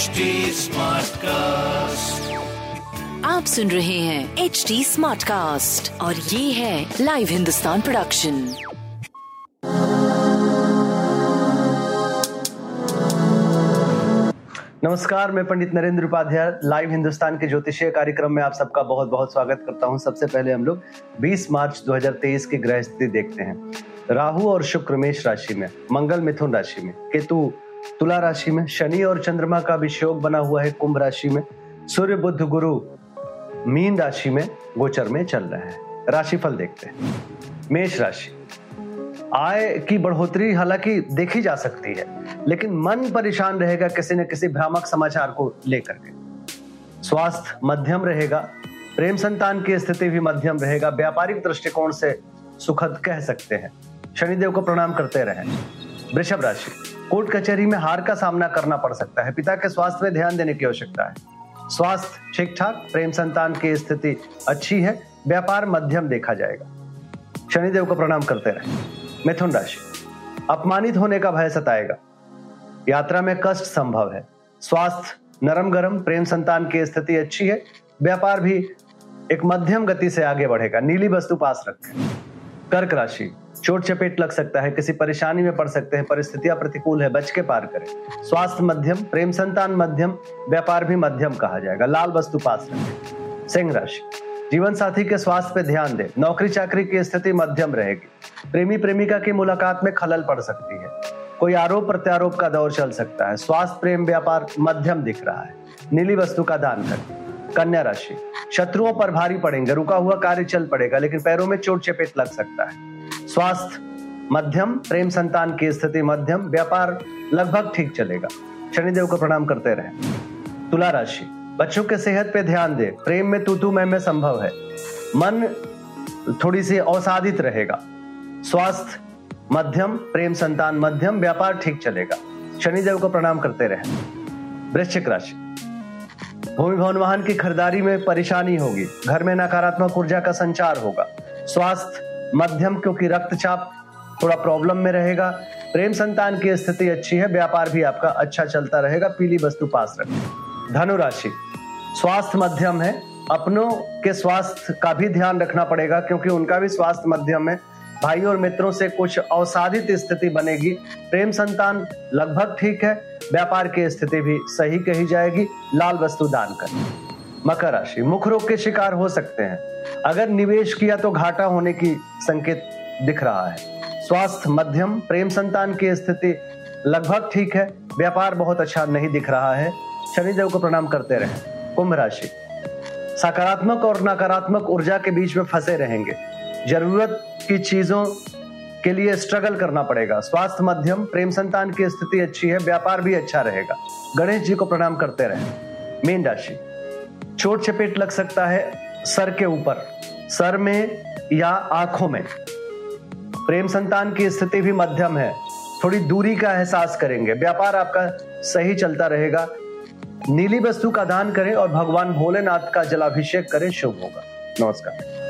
HD Smartcast. आप सुन रहे हैं एच डी स्मार्ट कास्ट और ये है लाइव हिंदुस्तान प्रोडक्शन नमस्कार मैं पंडित नरेंद्र उपाध्याय लाइव हिंदुस्तान के ज्योतिषीय कार्यक्रम में आप सबका बहुत बहुत स्वागत करता हूँ। सबसे पहले हम लोग 20 मार्च 2023 की ग्रह स्थिति देखते हैं। राहु और शुक्र मेष राशि में मंगल मिथुन राशि में केतु तुला राशि में शनि और चंद्रमा का विषयोग बना हुआ है कुंभ राशि में। सूर्य बुद्ध गुरु मीन राशि में गोचर में चल रहे हैं। राशिफल देखते हैं। मेष राशि। आय की बढ़ोतरी हालाँकि देखी जा सकती है, लेकिन मन परेशान रहेगा किसी न किसी भ्रामक समाचार को लेकर के। स्वास्थ्य मध्यम रहेगा, प्रेम संतान की स्थिति भी मध्यम रहेगा, व्यापारिक दृष्टिकोण से सुखद कह सकते हैं। शनिदेव को प्रणाम करते रहें। वृषभ राशि। कोर्ट कचहरी में हार का सामना करना पड़ सकता है। पिता के स्वास्थ्य में ध्यान देने की आवश्यकता है। स्वास्थ्य ठीक ठाक प्रेम संतान की स्थिति अच्छी है। व्यापार मध्यम देखा जाएगा। शनिदेव को प्रणाम करते रहें। मिथुन राशि। अपमानित होने का भय सताएगा। यात्रा में कष्ट संभव है। स्वास्थ्य नरम गरम प्रेम संतान की स्थिति अच्छी है। व्यापार भी एक मध्यम गति से आगे बढ़ेगा। नीली वस्तु पास रखें। कर्क राशि। चोट चपेट लग सकता है, किसी परेशानी में पड़ सकते हैं, परिस्थितियाँ प्रतिकूल है, बच के पार करें। स्वास्थ्य मध्यम, प्रेम संतान मध्यम, व्यापार भी मध्यम कहा जाएगा। लाल वस्तु पास रखें। सिंह राशि। जीवन साथी के स्वास्थ्य पे ध्यान दें। नौकरी चाकरी की स्थिति मध्यम रहेगी। प्रेमी प्रेमिका की मुलाकात में खलल पड़ सकती है। कोई आरोप प्रत्यारोप का दौर चल सकता है। स्वास्थ्य, प्रेम, व्यापार मध्यम दिख रहा है। नीली वस्तु का दान करें। कन्या राशि। शत्रुओं पर भारी पड़ेंगे, रुका हुआ कार्य चल पड़ेगा, लेकिन पैरों में चोट चपेट लग सकता है। स्वास्थ्य, मध्यम, प्रेम संतान की स्थिति मध्यम, व्यापार लगभग ठीक चलेगा। शनिदेव को प्रणाम करते रहे। तुला राशि, बच्चों के सेहत पे ध्यान दे। प्रेम में तू तू में संभव है। मन थोड़ी सी अवसादित रहेगा। स्वास्थ्य, मध्यम, प्रेम संतान मध्यम, व्यापार ठीक चलेगा। शनिदेव को प्रणाम करते रहे। वृश्चिक राशि भूमि भवन वाहन की खरीदारी में परेशानी होगी। घर में नकारात्मक ऊर्जा का संचार होगा। स्वास्थ्य, मध्यम क्योंकि रक्तचाप थोड़ा प्रॉब्लम में रहेगा। प्रेम संतान की स्थिति अच्छी है, व्यापार भी आपका अच्छा चलता रहेगा, पीली वस्तु पास रखें। धनुराशि, स्वास्थ्य मध्यम है। अपनों के स्वास्थ्य का भी ध्यान रखना पड़ेगा, क्योंकि उनका भी स्वास्थ्य मध्यम है। भाई और मित्रों से कुछ अवसाधित स्थिति बनेगी। प्रेम संतान लगभग ठीक है, व्यापार की स्थिति भी सही कही जाएगी। लाल वस्तु दान करें। मकर राशि, मुख रोग के शिकार हो सकते हैं। अगर निवेश किया तो घाटा होने की संकेत दिख रहा है। स्वास्थ्य मध्यम, प्रेम संतान की स्थिति लगभग ठीक है, व्यापार बहुत अच्छा नहीं दिख रहा है। शनिदेव को प्रणाम करते रहे। कुंभ राशि, सकारात्मक और नकारात्मक ऊर्जा के बीच में फंसे रहेंगे। ज़रूरत की चीज़ों के लिए स्ट्रगल करना पड़ेगा। स्वास्थ्य मध्यम, प्रेम संतान की स्थिति अच्छी है, व्यापार भी अच्छा रहेगा। गणेश जी को प्रणाम करते रहे। मीन राशि। चोट चपेट लग सकता है सर के ऊपर, सर में या आँखों में। प्रेम संतान की स्थिति भी मध्यम है। थोड़ी दूरी का एहसास करेंगे। व्यापार आपका सही चलता रहेगा। नीली वस्तु का दान करें और भगवान भोलेनाथ का जलाभिषेक करें। शुभ होगा। नमस्कार।